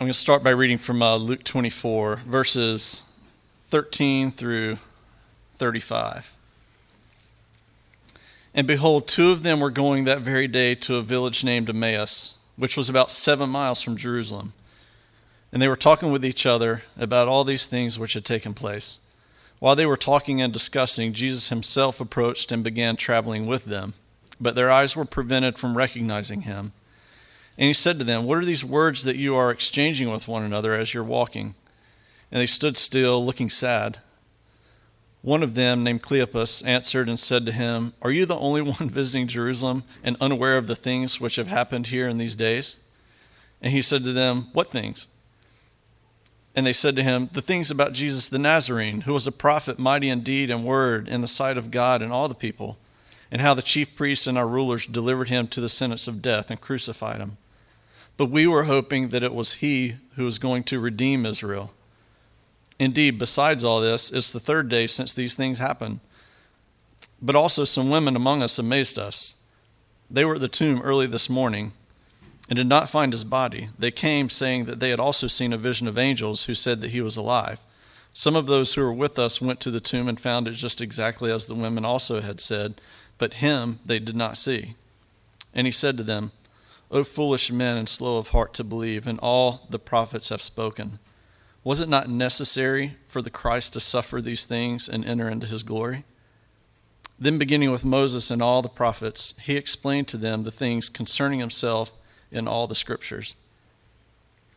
I'm going to start by reading from uh, Luke 24, verses 13 through 35. And behold, two of them were going that very day to a village named Emmaus, which was about seven miles from Jerusalem. And they were talking with each other about all these things which had taken place. While they were talking and discussing, Jesus himself approached and began traveling with them, but their eyes were prevented from recognizing him. And he said to them, What are these words that you are exchanging with one another as you're walking? And they stood still, looking sad. One of them, named Cleopas, answered and said to him, Are you the only one visiting Jerusalem and unaware of the things which have happened here in these days? And he said to them, What things? And they said to him, The things about Jesus the Nazarene, who was a prophet, mighty in deed and word in the sight of God and all the people, and how the chief priests and our rulers delivered him to the sentence of death and crucified him. But we were hoping that it was he who was going to redeem Israel. Indeed, besides all this, it's the third day since these things happened. But also some women among us amazed us. They were at the tomb early this morning and did not find his body. They came saying that they had also seen a vision of angels who said that he was alive. Some of those who were with us went to the tomb and found it just exactly as the women also had said, but him they did not see. And he said to them, O foolish men and slow of heart to believe, and all the prophets have spoken. Was it not necessary for the Christ to suffer these things and enter into his glory? Then, beginning with Moses and all the prophets, he explained to them the things concerning himself in all the scriptures.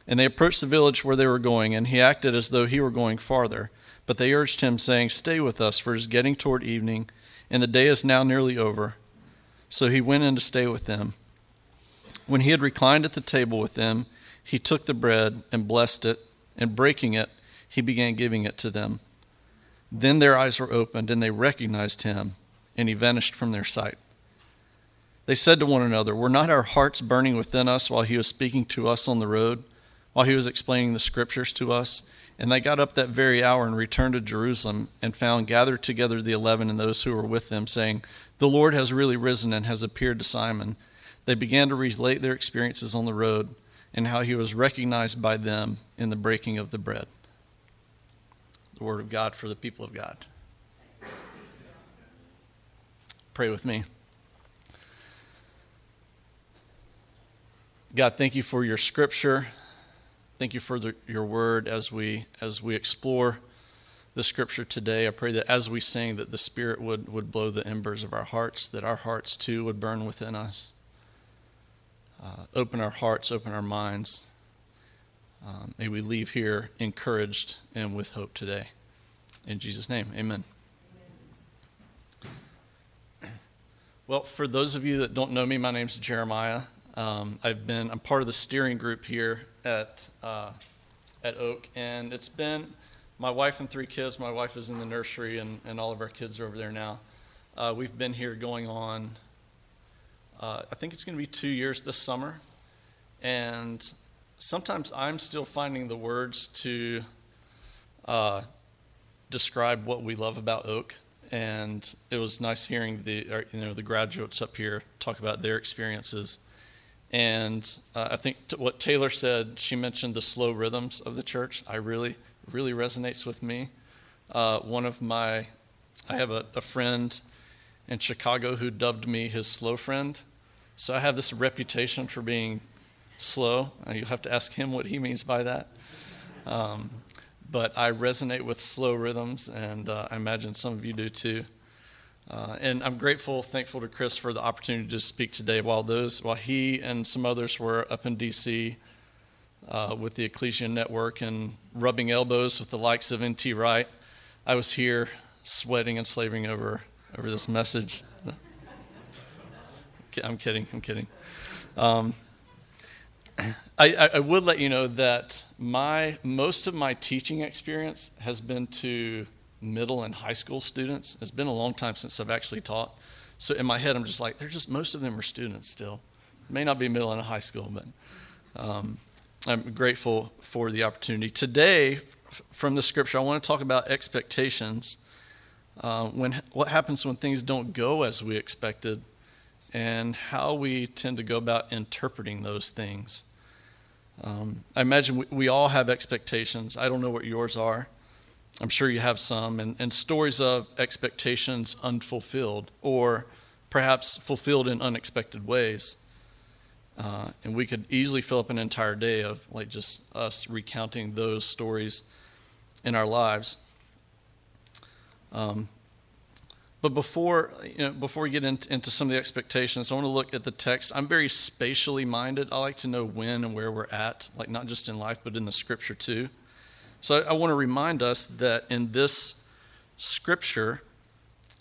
And they approached the village where they were going, and he acted as though he were going farther. But they urged him, saying, Stay with us, for it is getting toward evening, and the day is now nearly over. So he went in to stay with them. When he had reclined at the table with them, he took the bread and blessed it and breaking it, he began giving it to them. Then their eyes were opened, and they recognized him, and he vanished from their sight. They said to one another, Were not our hearts burning within us while he was speaking to us on the road, while he was explaining the scriptures to us? And they got up that very hour and returned to Jerusalem, and found gathered together the eleven and those who were with them, saying, The Lord has really risen and has appeared to Simon. They began to relate their experiences on the road and how he was recognized by them in the breaking of the bread. The word of God for the people of God. Pray with me. God, thank you for your scripture. Thank you for the, your word as we as we explore the scripture today. I pray that as we sing that the spirit would would blow the embers of our hearts, that our hearts too would burn within us uh, open our hearts, open our minds. Um, may we leave here encouraged and with hope today. In Jesus' name, amen. Well, for those of you that don't know me, my name's Jeremiah. Um, I've been I'm part of the steering group here at uh, at Oak, and it's been my wife and three kids. My wife is in the nursery, and, and all of our kids are over there now. Uh, we've been here going on uh, I think it's going to be two years this summer. And sometimes I'm still finding the words to uh, describe what we love about Oak. And it was nice hearing the you know the graduates up here talk about their experiences. And uh, I think t- what Taylor said, she mentioned the slow rhythms of the church. I really, really resonates with me. Uh, one of my, I have a, a friend in Chicago who dubbed me his slow friend so I have this reputation for being slow. You'll have to ask him what he means by that. Um, but I resonate with slow rhythms, and uh, I imagine some of you do too. Uh, and I'm grateful, thankful to Chris for the opportunity to speak today. While those, while he and some others were up in D.C. Uh, with the Ecclesia Network and rubbing elbows with the likes of N.T. Wright, I was here sweating and slaving over over this message. I'm kidding. I'm kidding. Um, I, I, would let you know that my most of my teaching experience has been to middle and high school students. It's been a long time since I've actually taught. So in my head, I'm just like, they're just most of them are students still. may not be middle and high school, but um, I'm grateful for the opportunity. Today, from the scripture, I want to talk about expectations. Uh, when what happens when things don't go as we expected and how we tend to go about interpreting those things. Um, I imagine we, we all have expectations. I don't know what yours are. I'm sure you have some, and, and stories of expectations unfulfilled or perhaps fulfilled in unexpected ways. Uh, and we could easily fill up an entire day of like just us recounting those stories in our lives. Um, but before you know, before we get into, into some of the expectations, I want to look at the text. I'm very spatially minded. I like to know when and where we're at, like not just in life, but in the scripture too. So I, I want to remind us that in this scripture,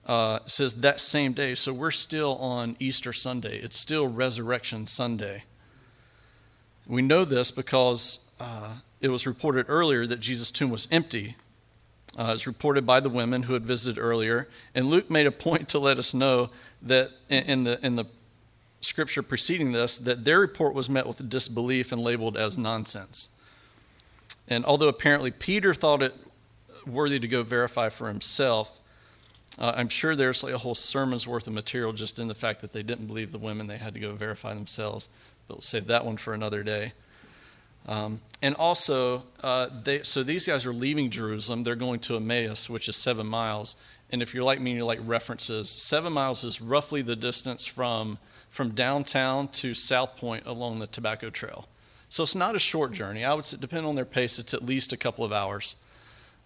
uh, says that same day. So we're still on Easter Sunday. It's still Resurrection Sunday. We know this because uh, it was reported earlier that Jesus' tomb was empty. Uh, was reported by the women who had visited earlier. And Luke made a point to let us know that in, in the, in the scripture preceding this, that their report was met with disbelief and labeled as nonsense. And although apparently Peter thought it worthy to go verify for himself, uh, I'm sure there's like a whole sermon's worth of material just in the fact that they didn't believe the women. They had to go verify themselves. But we'll save that one for another day. Um, and also, uh, they, so these guys are leaving Jerusalem. They're going to Emmaus, which is seven miles. And if you're like me, you like references. Seven miles is roughly the distance from from downtown to South Point along the Tobacco Trail. So it's not a short journey. I would say, depending on their pace, it's at least a couple of hours.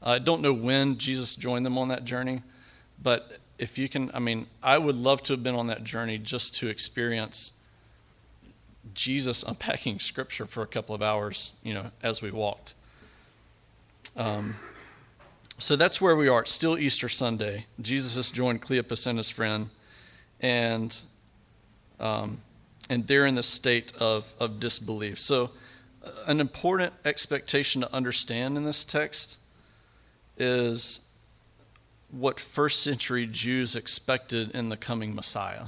I don't know when Jesus joined them on that journey. But if you can, I mean, I would love to have been on that journey just to experience Jesus unpacking scripture for a couple of hours, you know, as we walked. Um, so that's where we are. It's still Easter Sunday. Jesus has joined Cleopas and his friend, and um, and they're in this state of, of disbelief. So, uh, an important expectation to understand in this text is what first century Jews expected in the coming Messiah.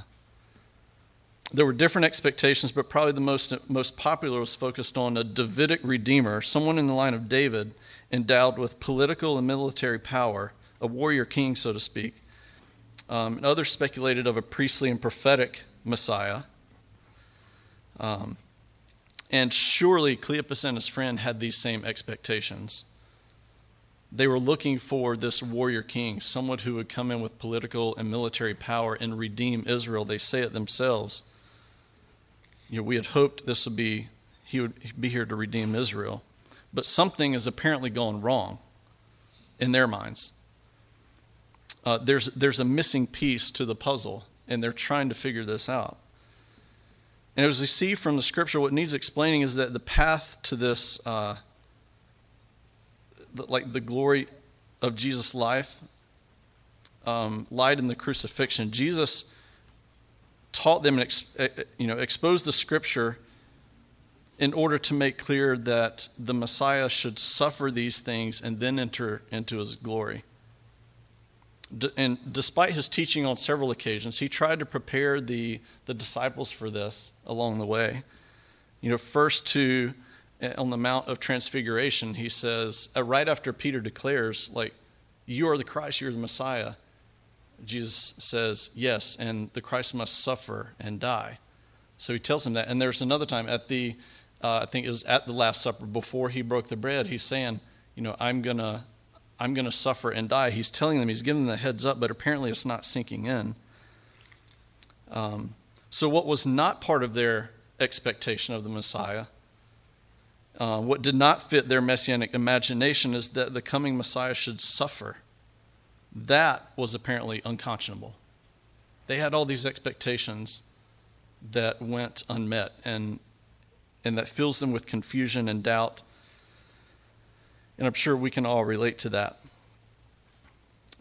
There were different expectations, but probably the most, most popular was focused on a Davidic redeemer, someone in the line of David, endowed with political and military power, a warrior king, so to speak. Um, and others speculated of a priestly and prophetic Messiah. Um, and surely Cleopas and his friend had these same expectations. They were looking for this warrior king, someone who would come in with political and military power and redeem Israel. They say it themselves. You know, we had hoped this would be he would be here to redeem Israel, but something is apparently going wrong in their minds. Uh, there's there's a missing piece to the puzzle, and they're trying to figure this out. And as we see from the scripture, what needs explaining is that the path to this uh, like the glory of Jesus' life um, lied in the crucifixion. Jesus taught them and uh, uh, you know exposed the scripture in order to make clear that the Messiah should suffer these things and then enter into his glory. D- and despite his teaching on several occasions, he tried to prepare the, the disciples for this along the way. You know, first to uh, on the Mount of Transfiguration, he says, uh, right after Peter declares, like, you are the Christ, you're the Messiah, Jesus says, yes, and the Christ must suffer and die. So he tells him that. And there's another time at the, uh, I think it was at the Last Supper before he broke the bread, he's saying, you know, I'm going to. I'm going to suffer and die. He's telling them, he's giving them the heads up, but apparently it's not sinking in. Um, so, what was not part of their expectation of the Messiah uh, what did not fit their messianic imagination is that the coming Messiah should suffer. That was apparently unconscionable. They had all these expectations that went unmet, and, and that fills them with confusion and doubt. And I'm sure we can all relate to that.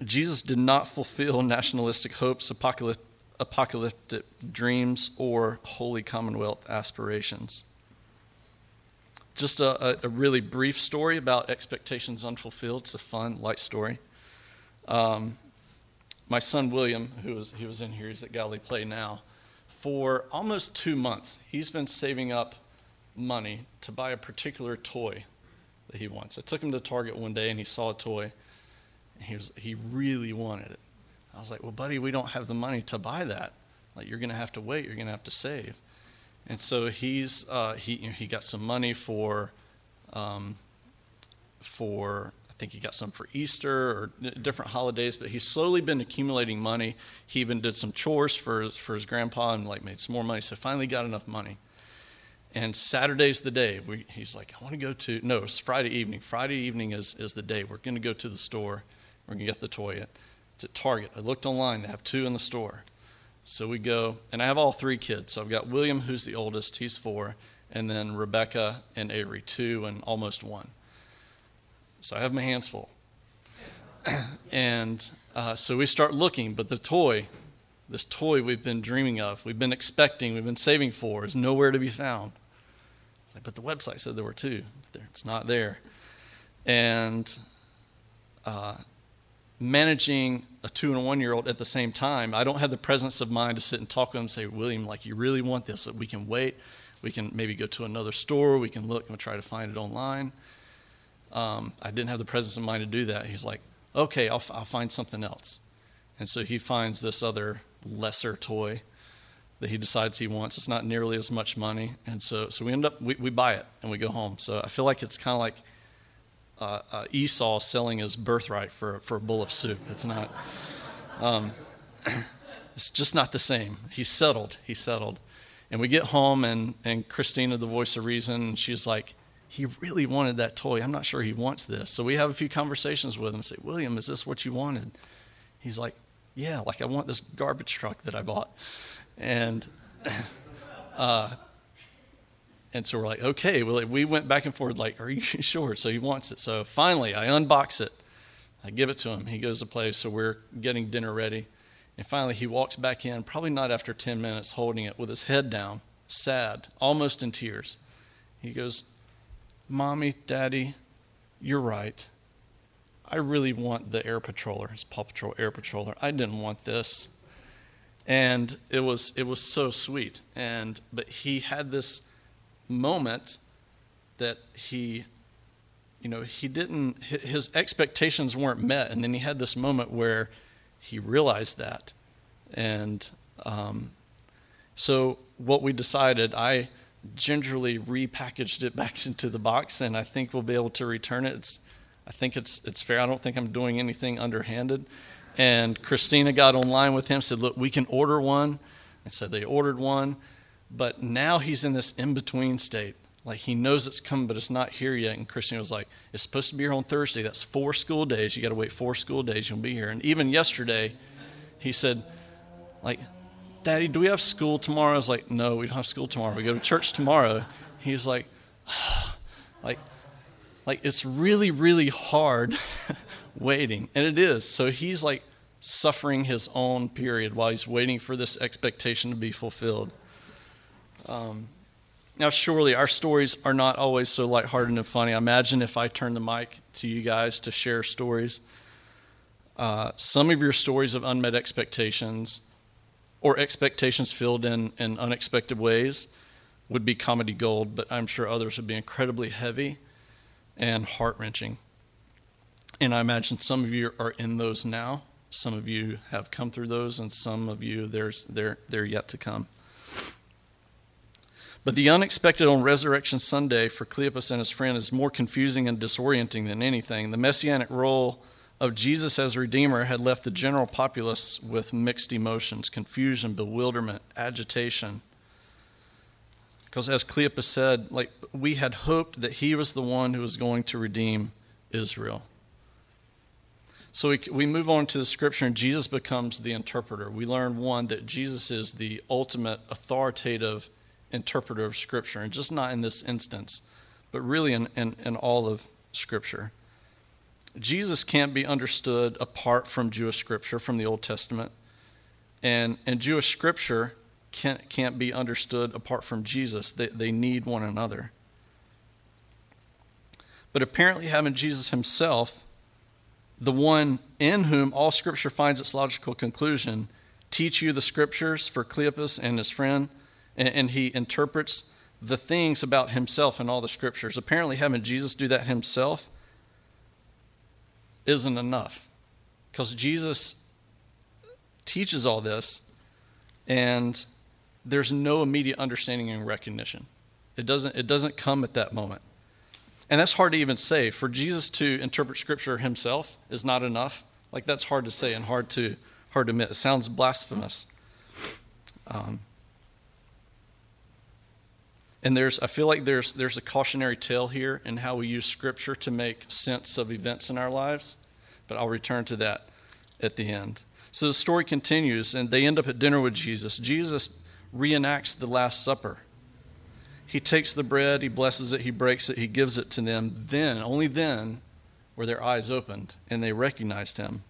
Jesus did not fulfill nationalistic hopes, apocalyptic dreams, or holy commonwealth aspirations just a, a, really brief story about expectations unfulfilled. It's a fun, light story. Um, my son William, who was he was in here, he's at Galilee Play now. For almost two months, he's been saving up money to buy a particular toy that he wants. I took him to Target one day and he saw a toy, and he was he really wanted it. I was like, "Well, buddy, we don't have the money to buy that. Like, you're going to have to wait. You're going to have to save." And so he's uh, he you know, he got some money for um, for think he got some for Easter or different holidays, but he's slowly been accumulating money. He even did some chores for his, for his grandpa and like made some more money. So finally got enough money. And Saturday's the day. We, he's like, I want to go to no, it's Friday evening. Friday evening is is the day we're going to go to the store. We're going to get the toy. It's at Target. I looked online. They have two in the store. So we go, and I have all three kids. So I've got William, who's the oldest, he's four, and then Rebecca and Avery, two and almost one. So I have my hands full. and uh, so we start looking, but the toy, this toy we've been dreaming of, we've been expecting, we've been saving for, is nowhere to be found. Like, but the website said there were two. It's not there. And uh, managing a two and a one year old at the same time, I don't have the presence of mind to sit and talk with them and say, William, like, you really want this? We can wait. We can maybe go to another store. We can look and try to find it online. Um, I didn't have the presence of mind to do that. He's like, okay, I'll, I'll find something else. And so he finds this other lesser toy that he decides he wants. It's not nearly as much money. And so, so we end up, we, we buy it and we go home. So I feel like it's kind of like uh, uh, Esau selling his birthright for, for a bowl of soup. It's not, um, it's just not the same. He's settled. He's settled. And we get home, and, and Christina, the voice of reason, she's like, he really wanted that toy. I'm not sure he wants this. So we have a few conversations with him say, William, is this what you wanted? He's like, yeah, like I want this garbage truck that I bought. And uh, and so we're like, okay. Well, we went back and forth, like, are you sure? So he wants it. So finally, I unbox it. I give it to him. He goes to play. So we're getting dinner ready. And finally, he walks back in, probably not after 10 minutes, holding it with his head down, sad, almost in tears. He goes, Mommy, Daddy, you're right. I really want the air patroller, his Paw Patrol air patroller. I didn't want this. And it was it was so sweet. And but he had this moment that he you know he didn't his expectations weren't met and then he had this moment where he realized that and um, so what we decided i gingerly repackaged it back into the box and i think we'll be able to return it it's i think it's it's fair i don't think i'm doing anything underhanded and christina got online with him said look we can order one and so they ordered one but now he's in this in between state. Like he knows it's coming, but it's not here yet. And Christina was like, It's supposed to be here on Thursday. That's four school days. You got to wait four school days. You'll be here. And even yesterday, he said, like, Daddy, do we have school tomorrow? I was like, No, we don't have school tomorrow. We go to church tomorrow. He's like, like, like it's really, really hard waiting. And it is. So he's like suffering his own period while he's waiting for this expectation to be fulfilled. Um, now, surely our stories are not always so lighthearted and funny. I imagine if I turn the mic to you guys to share stories, uh, some of your stories of unmet expectations or expectations filled in, in unexpected ways would be comedy gold, but I'm sure others would be incredibly heavy and heart wrenching. And I imagine some of you are in those now. Some of you have come through those, and some of you there's they're they're yet to come. But the unexpected on Resurrection Sunday for Cleopas and his friend is more confusing and disorienting than anything. The messianic role of Jesus as Redeemer had left the general populace with mixed emotions confusion, bewilderment, agitation. Because as Cleopas said, like we had hoped that he was the one who was going to redeem Israel. So we, we move on to the scripture, and Jesus becomes the interpreter. We learn one that Jesus is the ultimate authoritative interpreter of Scripture, and just not in this instance, but really in, in, in all of Scripture. Jesus can't be understood apart from Jewish Scripture, from the Old Testament, and, and Jewish Scripture can't, can't be understood apart from Jesus. They, they need one another. But apparently, having Jesus himself, the one in whom all Scripture finds its logical conclusion, teach you the Scriptures for Cleopas and his friend and, and he interprets the things about himself in all the scriptures. Apparently, having Jesus do that himself isn't enough because Jesus teaches all this, and there's no immediate understanding and recognition. It doesn't, it doesn't come at that moment. And that's hard to even say. For Jesus to interpret Scripture himself is not enough. Like, that's hard to say and hard to, hard to admit. It sounds blasphemous. Um, and there's, I feel like there's, there's a cautionary tale here in how we use Scripture to make sense of events in our lives, but I'll return to that at the end. So the story continues, and they end up at dinner with Jesus. Jesus reenacts the Last Supper. He takes the bread, he blesses it, he breaks it, he gives it to them. Then, only then, were their eyes opened and they recognized him.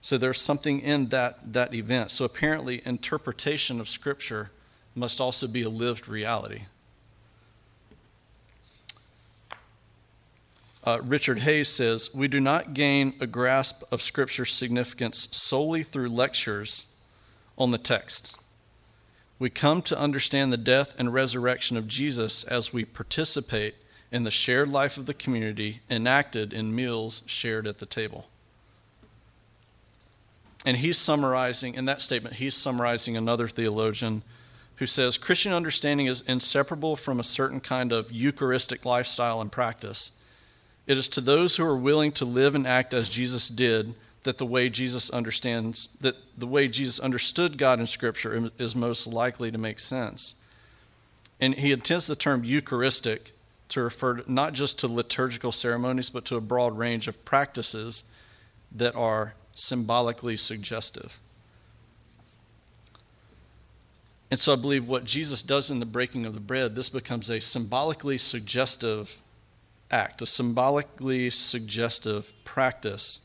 So there's something in that, that event. So apparently, interpretation of Scripture must also be a lived reality. Uh, Richard Hays says, We do not gain a grasp of Scripture's significance solely through lectures on the text. We come to understand the death and resurrection of Jesus as we participate in the shared life of the community enacted in meals shared at the table. And he's summarizing, in that statement, he's summarizing another theologian who says Christian understanding is inseparable from a certain kind of Eucharistic lifestyle and practice. It is to those who are willing to live and act as Jesus did that the way Jesus understands that the way Jesus understood God in Scripture is most likely to make sense. And he intends the term Eucharistic to refer not just to liturgical ceremonies, but to a broad range of practices that are symbolically suggestive. And so I believe what Jesus does in the breaking of the bread, this becomes a symbolically suggestive act, a symbolically suggestive practice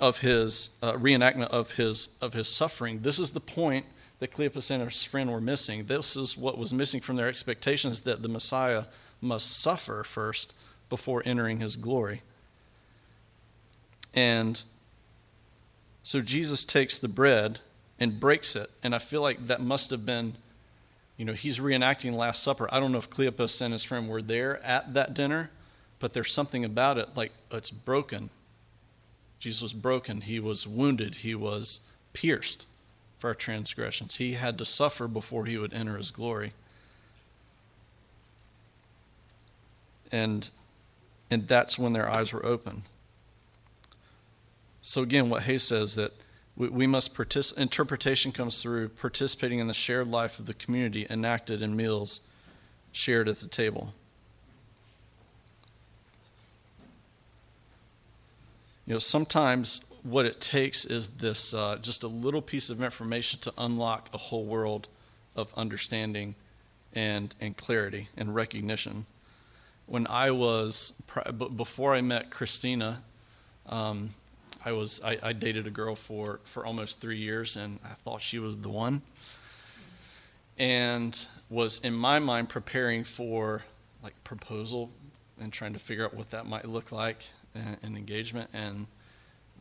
of his uh, reenactment of his of his suffering. This is the point that Cleopas and his friend were missing. This is what was missing from their expectations that the Messiah must suffer first before entering his glory. And so Jesus takes the bread and breaks it. And I feel like that must have been, you know, he's reenacting Last Supper. I don't know if Cleopas and his friend were there at that dinner, but there's something about it like it's broken. Jesus was broken. He was wounded. He was pierced for our transgressions. He had to suffer before he would enter his glory. And, and that's when their eyes were open. So, again, what Hays says that we, we must participate, interpretation comes through participating in the shared life of the community enacted in meals shared at the table. You know, sometimes what it takes is this uh, just a little piece of information to unlock a whole world of understanding and, and clarity and recognition. When I was, before I met Christina, um, I was I, I, dated a girl for for almost three years, and I thought she was the one, and was in my mind preparing for like proposal and trying to figure out what that might look like an engagement. And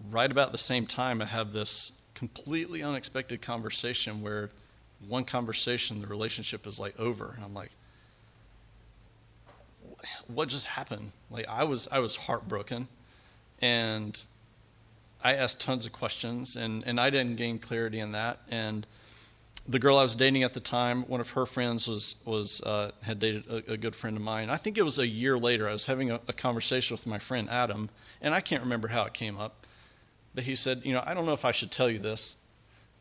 right about the same time, I have this completely unexpected conversation where one conversation the relationship is like over, and I'm like, what just happened? Like I was I was heartbroken, and I asked tons of questions, and, and I didn't gain clarity in that. And the girl I was dating at the time, one of her friends was was uh, had dated a, a, good friend of mine. I think it was a year later. I was having a, a, conversation with my friend Adam, and I can't remember how it came up. But he said, you know, I don't know if I should tell you this,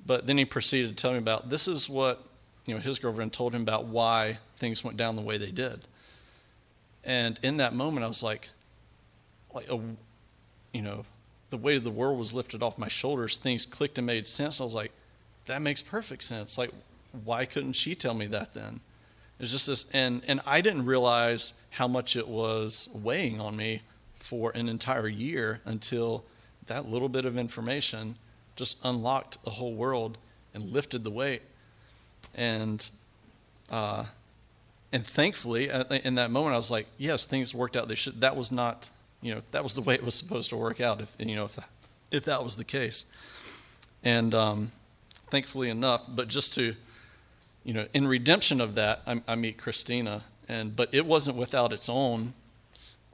but then he proceeded to tell me about this is what you know his girlfriend told him about why things went down the way they did. And in that moment, I was like, like a, you know, the weight of the world was lifted off my shoulders. Things clicked and made sense. I was like, that makes perfect sense. Like, why couldn't she tell me that then? It was just this, and and I didn't realize how much it was weighing on me for an entire year until that little bit of information just unlocked the whole world and lifted the weight. And uh, and thankfully, in that moment, I was like, yes, things worked out. They should. That was not you know that was the way it was supposed to work out. If you know if that, if that was the case, and um, thankfully enough, but just to you know in redemption of that, I, I meet Christina, and but it wasn't without its own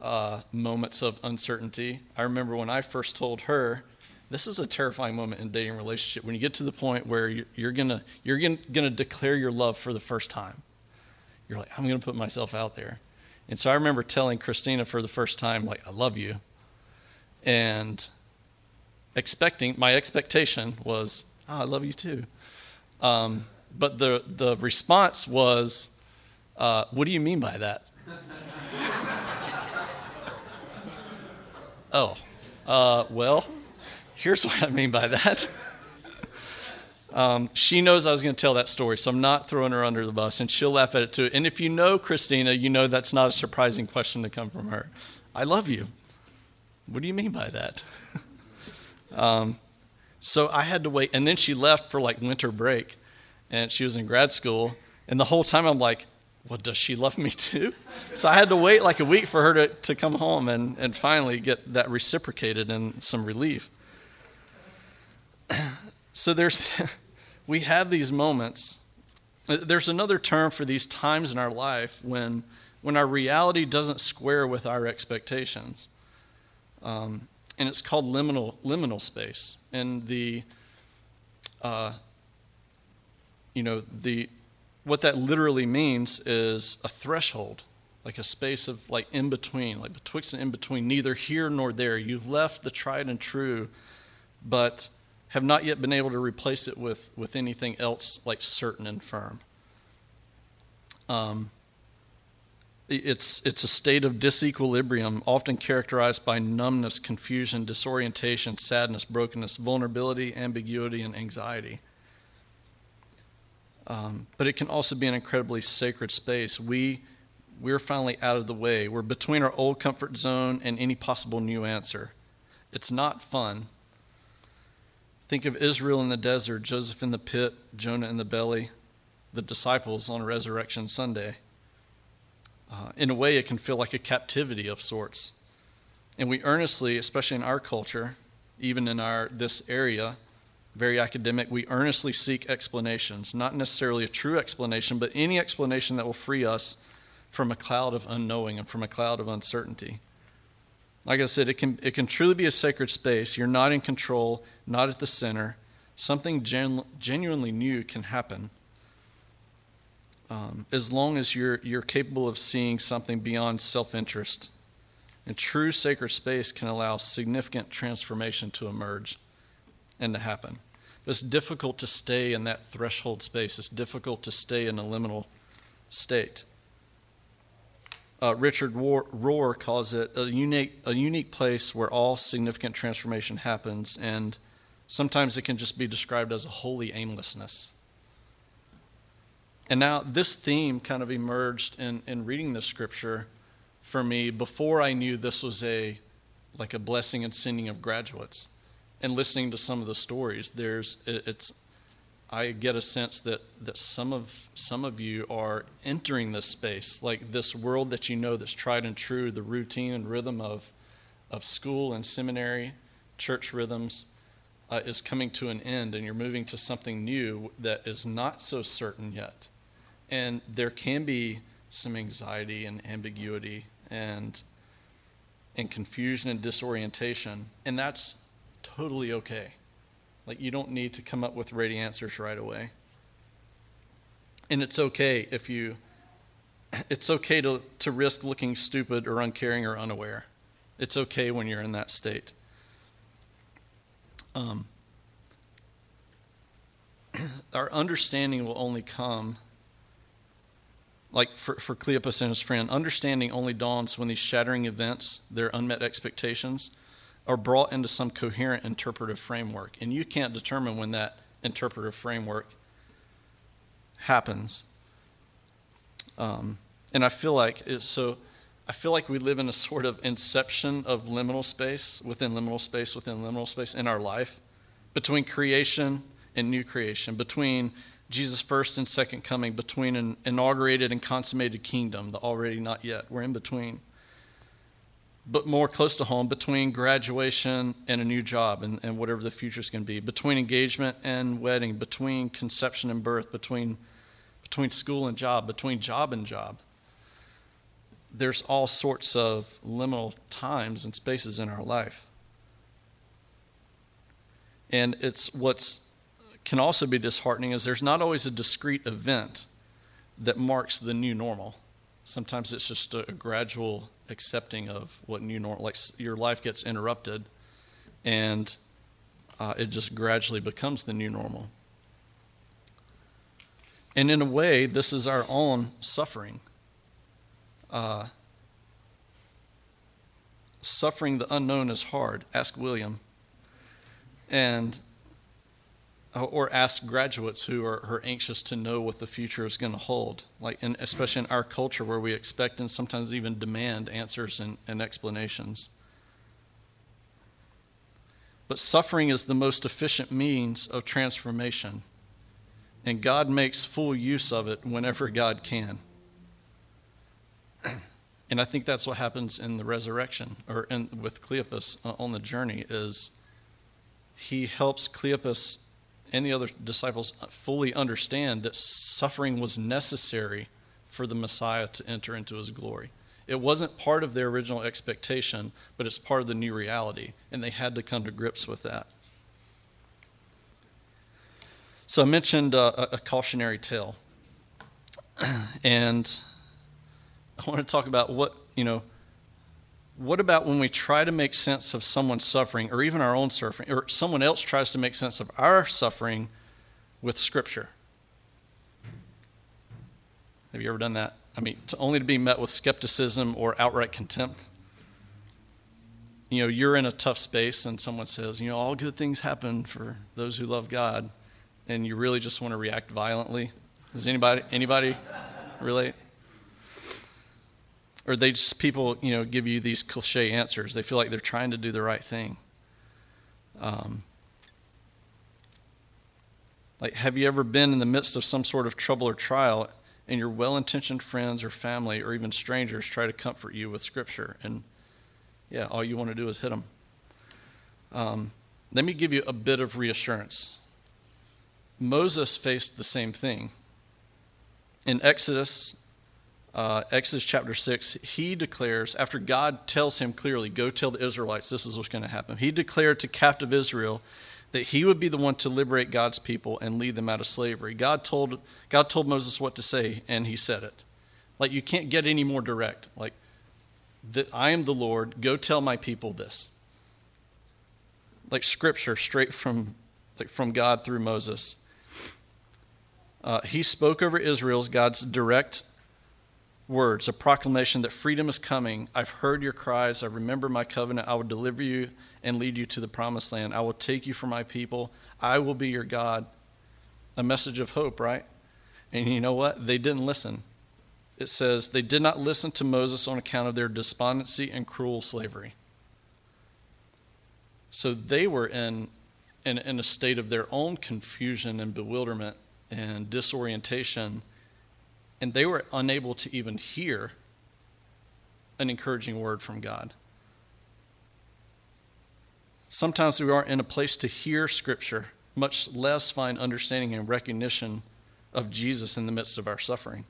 uh, moments of uncertainty. I remember when I first told her this is a terrifying moment in dating relationship when you get to the point where you're, you're gonna you're gonna, gonna declare your love for the first time. You're like, I'm gonna put myself out there. And so I remember telling Christina for the first time, like, I love you. And expecting, my expectation was, oh, I love you too. Um, but the, the response was, uh, what do you mean by that? oh, uh, well, here's what I mean by that. Um, she knows I was going to tell that story, so I'm not throwing her under the bus, and she'll laugh at it too. And if you know Christina, you know that's not a surprising question to come from her. I love you. What do you mean by that? um, so I had to wait, and then she left for like winter break, and she was in grad school, and the whole time I'm like, well, does she love me too? So I had to wait like a week for her to, to come home and, and finally get that reciprocated and some relief. So there's we have these moments. There's another term for these times in our life when, when our reality doesn't square with our expectations. Um, and it's called liminal, liminal space. And the, uh, you know, the, what that literally means is a threshold, like a space of like in between, like betwixt and in between, neither here nor there. You've left the tried and true, but have not yet been able to replace it with, with anything else like certain and firm. Um, it's, it's a state of disequilibrium, often characterized by numbness, confusion, disorientation, sadness, brokenness, vulnerability, ambiguity, and anxiety. Um, but it can also be an incredibly sacred space. We, we're finally out of the way. We're between our old comfort zone and any possible new answer. It's not fun, Think of Israel in the desert, Joseph in the pit, Jonah in the belly, the disciples on Resurrection Sunday. Uh, in a way, it can feel like a captivity of sorts. And we earnestly, especially in our culture, even in our this area, very academic, we earnestly seek explanations, not necessarily a true explanation, but any explanation that will free us from a cloud of unknowing and from a cloud of uncertainty. Like I said, it can, it can truly be a sacred space. You're not in control, not at the center. Something gen, genuinely new can happen um, as long as you're, you're capable of seeing something beyond self interest. And true sacred space can allow significant transformation to emerge and to happen. But it's difficult to stay in that threshold space, it's difficult to stay in a liminal state uh, Richard Rohr calls it a unique, a unique place where all significant transformation happens, and sometimes it can just be described as a holy aimlessness. And now this theme kind of emerged in, in reading the scripture for me before I knew this was a like a blessing and sending of graduates. And listening to some of the stories, there's it's I get a sense that, that some of some of you are entering this space, like this world that you know that's tried and true, the routine and rhythm of of school and seminary, church rhythms, uh, is coming to an end, and you're moving to something new that is not so certain yet, and there can be some anxiety and ambiguity and and confusion and disorientation, and that's totally okay. Like, you don't need to come up with ready answers right away. And it's okay if you, it's okay to, to risk looking stupid or uncaring or unaware. It's okay when you're in that state. Um, our understanding will only come, like for, for Cleopas and his friend, understanding only dawns when these shattering events, their unmet expectations, are brought into some coherent interpretive framework. And you can't determine when that interpretive framework happens. Um, and I feel like so. I feel like we live in a sort of inception of liminal space within liminal space within liminal space in our life, between creation and new creation, between Jesus' first and second coming, between an inaugurated and consummated kingdom, the already not yet. We're in between but more close to home between graduation and a new job and, and whatever the future is going to be, between engagement and wedding, between conception and birth, between, between school and job, between job and job. There's all sorts of liminal times and spaces in our life. And it's what's can also be disheartening is there's not always a discrete event that marks the new normal. Sometimes it's just a, a gradual accepting of what new normal, like your life gets interrupted and uh, it just gradually becomes the new normal. And in a way, this is our own suffering. Uh, suffering the unknown is hard. Ask William. And or ask graduates who are, are anxious to know what the future is going to hold. Like, in, especially in our culture where we expect and sometimes even demand answers and, and explanations. But suffering is the most efficient means of transformation, and God makes full use of it whenever God can. And I think that's what happens in the resurrection, or in, with Cleopas uh, on the journey, is he helps Cleopas and the other disciples fully understand that suffering was necessary for the Messiah to enter into his glory. It wasn't part of their original expectation, but it's part of the new reality, and they had to come to grips with that. So I mentioned uh, a cautionary tale, and I want to talk about what, you know, what about when we try to make sense of someone's suffering, or even our own suffering, or someone else tries to make sense of our suffering with Scripture? Have you ever done that? I mean, to only to be met with skepticism or outright contempt. You know, you're in a tough space and someone says, you know, all good things happen for those who love God, and you really just want to react violently. Does anybody anybody relate? Or they just people, you know, give you these cliche answers. They feel like they're trying to do the right thing. Um, like, have you ever been in the midst of some sort of trouble or trial and your well intentioned friends or family or even strangers try to comfort you with Scripture. And yeah, all you want to do is hit them. Um, let me give you a bit of reassurance. Moses faced the same thing. In Exodus, uh, Exodus chapter 6, he declares, after God tells him clearly, Go tell the Israelites this is what's going to happen, he declared to captive Israel that he would be the one to liberate God's people and lead them out of slavery. God told, God told Moses what to say, and he said it. Like, you can't get any more direct. Like, that I am the Lord, go tell my people this. Like scripture straight from, like from God through Moses. Uh, he spoke over Israel's God's direct words, a proclamation that freedom is coming. I've heard your cries. I remember my covenant. I will deliver you and lead you to the promised land. I will take you for my people. I will be your God. A message of hope, right? And you know what? They didn't listen. It says they did not listen to Moses on account of their despondency and cruel slavery. So they were in, in, in a state of their own confusion and bewilderment and disorientation, and they were unable to even hear an encouraging word from God. Sometimes we aren't in a place to hear Scripture, much less find understanding and recognition of Jesus in the midst of our suffering.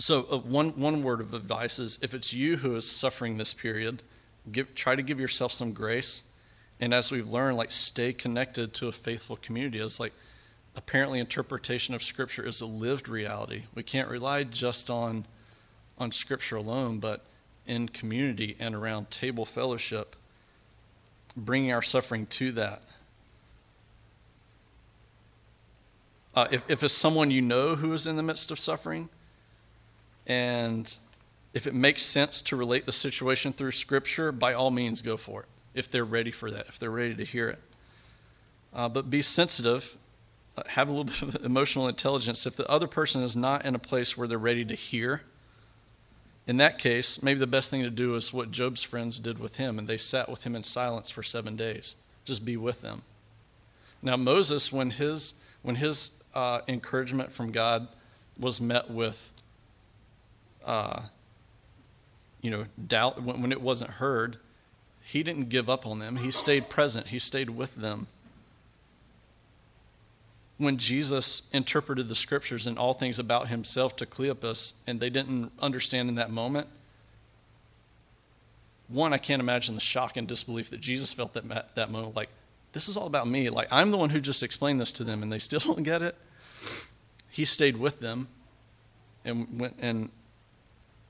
So, uh, one, one word of advice is if it's you who is suffering this period, give, try to give yourself some grace. And as we've learned, like stay connected to a faithful community. It's like apparently interpretation of Scripture is a lived reality. We can't rely just on, on Scripture alone, but in community and around table fellowship, bringing our suffering to that. Uh, if, if it's someone you know who is in the midst of suffering, and if it makes sense to relate the situation through Scripture, by all means go for it, if they're ready for that, if they're ready to hear it. Uh, but be sensitive, have a little bit of emotional intelligence. If the other person is not in a place where they're ready to hear, in that case, maybe the best thing to do is what Job's friends did with him, and they sat with him in silence for seven days. Just be with them. Now, Moses, when his, when his uh, encouragement from God was met with, uh, you know, doubt, when, when it wasn't heard, he didn't give up on them. He stayed present, he stayed with them when Jesus interpreted the scriptures and all things about himself to Cleopas, and they didn't understand in that moment, one, I can't imagine the shock and disbelief that Jesus felt that that moment. Like, this is all about me. Like, I'm the one who just explained this to them, and they still don't get it. He stayed with them, and went, and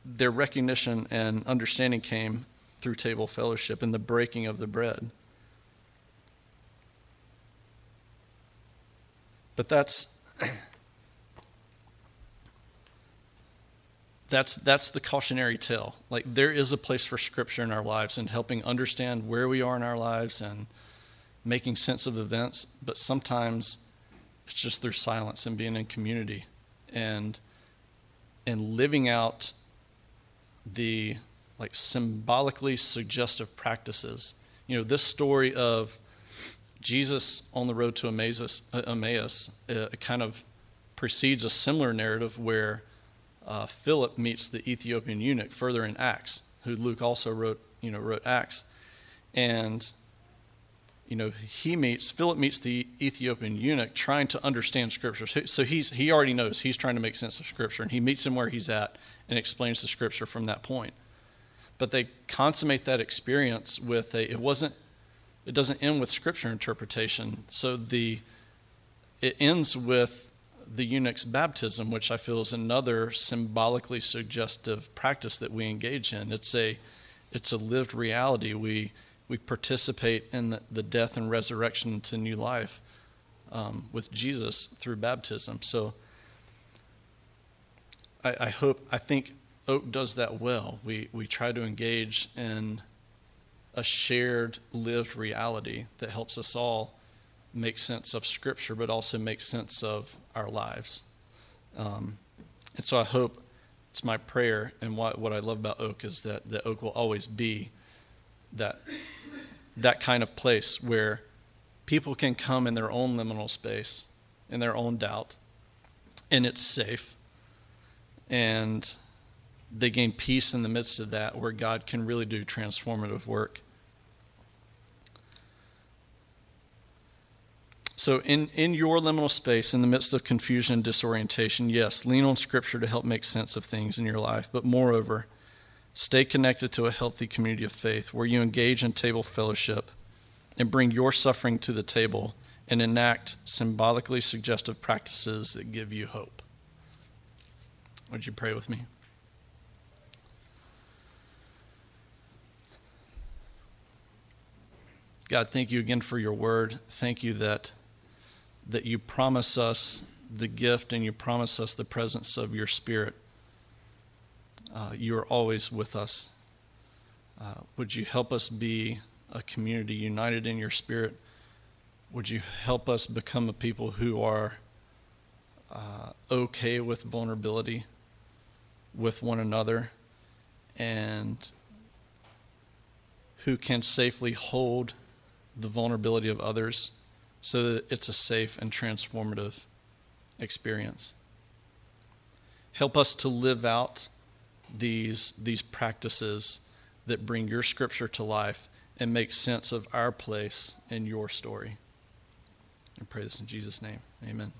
their recognition and understanding came through table fellowship and the breaking of the bread. But that's that's that's the cautionary tale. Like there is a place for scripture in our lives and helping understand where we are in our lives and making sense of events, but sometimes it's just through silence and being in community and and living out the like symbolically suggestive practices. You know, this story of Jesus on the road to Emmaus, Emmaus uh, kind of precedes a similar narrative where uh, Philip meets the Ethiopian eunuch further in Acts, who Luke also wrote, you know, wrote Acts, and you know he meets Philip meets the Ethiopian eunuch trying to understand Scripture. So he's he already knows he's trying to make sense of Scripture, and he meets him where he's at and explains the Scripture from that point. But they consummate that experience with a it wasn't it doesn't end with Scripture interpretation. So the it ends with the eunuch's baptism, which I feel is another symbolically suggestive practice that we engage in. It's a, it's a lived reality. We, we participate in the, the death and resurrection to new life um, with Jesus through baptism. So I, I hope, I think Oak does that well. We, we try to engage in a shared lived reality that helps us all make sense of Scripture, but also make sense of our lives. Um, and so I hope it's my prayer, and what, what I love about Oak is that, that Oak will always be that, that kind of place where people can come in their own liminal space, in their own doubt, and it's safe. And they gain peace in the midst of that, where God can really do transformative work. So, in, in your liminal space, in the midst of confusion and disorientation, yes, lean on Scripture to help make sense of things in your life. But moreover, stay connected to a healthy community of faith where you engage in table fellowship and bring your suffering to the table and enact symbolically suggestive practices that give you hope. Would you pray with me? God, thank you again for your word. Thank you that that you promise us the gift and you promise us the presence of your Spirit. Uh, you are always with us. Uh, would you help us be a community united in your Spirit? Would you help us become a people who are uh, okay with vulnerability with one another and who can safely hold the vulnerability of others? So that it's a safe and transformative experience. Help us to live out these, these practices that bring your scripture to life and make sense of our place in your story. I pray this in Jesus' name. Amen.